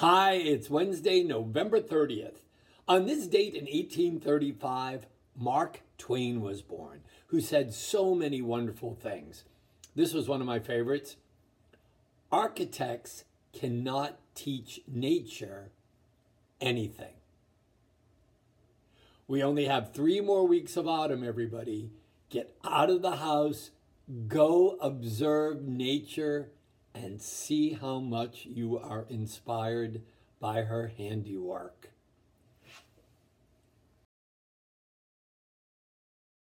Hi, it's Wednesday, November 30th. On this date in 1835, Mark Twain was born, who said so many wonderful things. This was one of my favorites. Architects cannot teach nature anything. We only have three more weeks of autumn, everybody. Get out of the house, go observe nature, and see how much you are inspired by her handiwork.